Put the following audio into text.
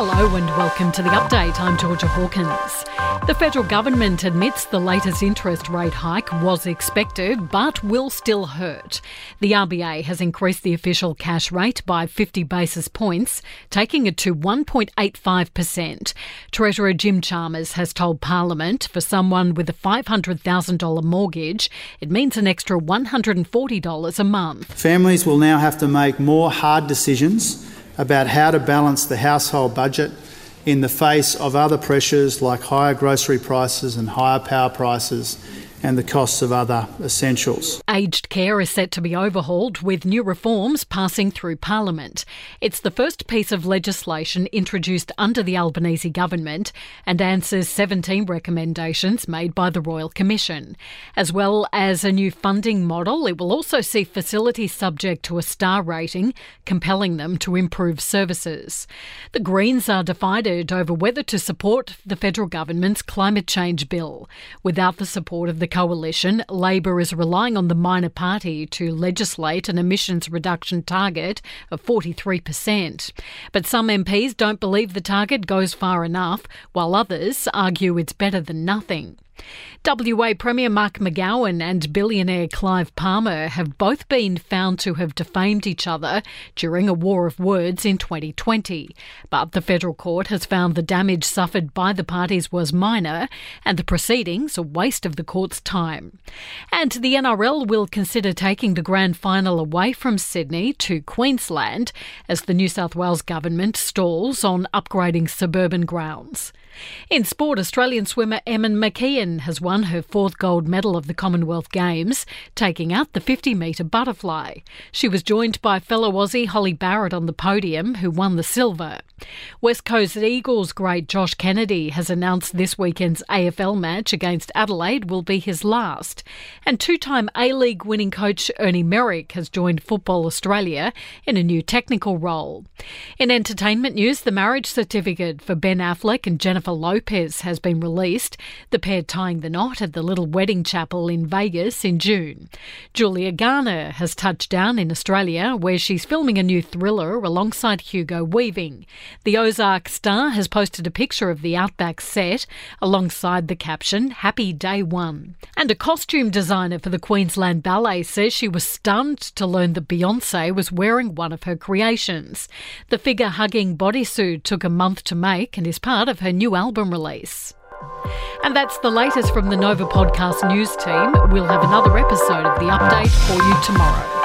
Hello and welcome to the update. I'm Georgia Hawkins. The federal government admits the latest interest rate hike was expected but will still hurt. The RBA has increased the official cash rate by 50 basis points, taking it to 1.85%. Treasurer Jim Chalmers has told Parliament for someone with a $500,000 mortgage, it means an extra $140 a month. Families will now have to make more hard decisions about how to balance the household budget in the face of other pressures like higher grocery prices and higher power prices and the costs of other essentials. Aged care is set to be overhauled with new reforms passing through Parliament. It's the first piece of legislation introduced under the Albanese government and answers 17 recommendations made by the Royal Commission. As well as a new funding model, it will also see facilities subject to a star rating, compelling them to improve services. The Greens are divided over whether to support the federal government's climate change bill. Without the support of the coalition, Labor is relying on the minor party to legislate an emissions reduction target of 43%. But some MPs don't believe the target goes far enough, while others argue it's better than nothing. WA Premier Mark McGowan and billionaire Clive Palmer have both been found to have defamed each other during a war of words in 2020. But the federal court has found the damage suffered by the parties was minor and the proceedings a waste of the court's time. And the NRL will consider taking the grand final away from Sydney to Queensland as the New South Wales government stalls on upgrading suburban grounds. In sport, Australian swimmer Emma McKeon has won her fourth gold medal of the Commonwealth Games, taking out the 50 metre butterfly. She was joined by fellow Aussie Holly Barratt on the podium, who won the silver. West Coast Eagles great Josh Kennedy has announced this weekend's AFL match against Adelaide will be his last. And two time A League winning coach Ernie Merrick has joined Football Australia in a new technical role. In entertainment news, the marriage certificate for Ben Affleck and Jennifer Lopez has been released, the pair tying the knot at the Little Wedding Chapel in Vegas in June. Julia Garner has touched down in Australia, where she's filming a new thriller alongside Hugo Weaving. The Ozark star has posted a picture of the Outback set alongside the caption, Happy Day One. And a costume designer for the Queensland Ballet says she was stunned to learn that Beyonce was wearing one of her creations. The figure hugging bodysuit took a month to make and is part of her new album release. And that's the latest from the Nova Podcast News team. We'll have another episode of the update for you tomorrow.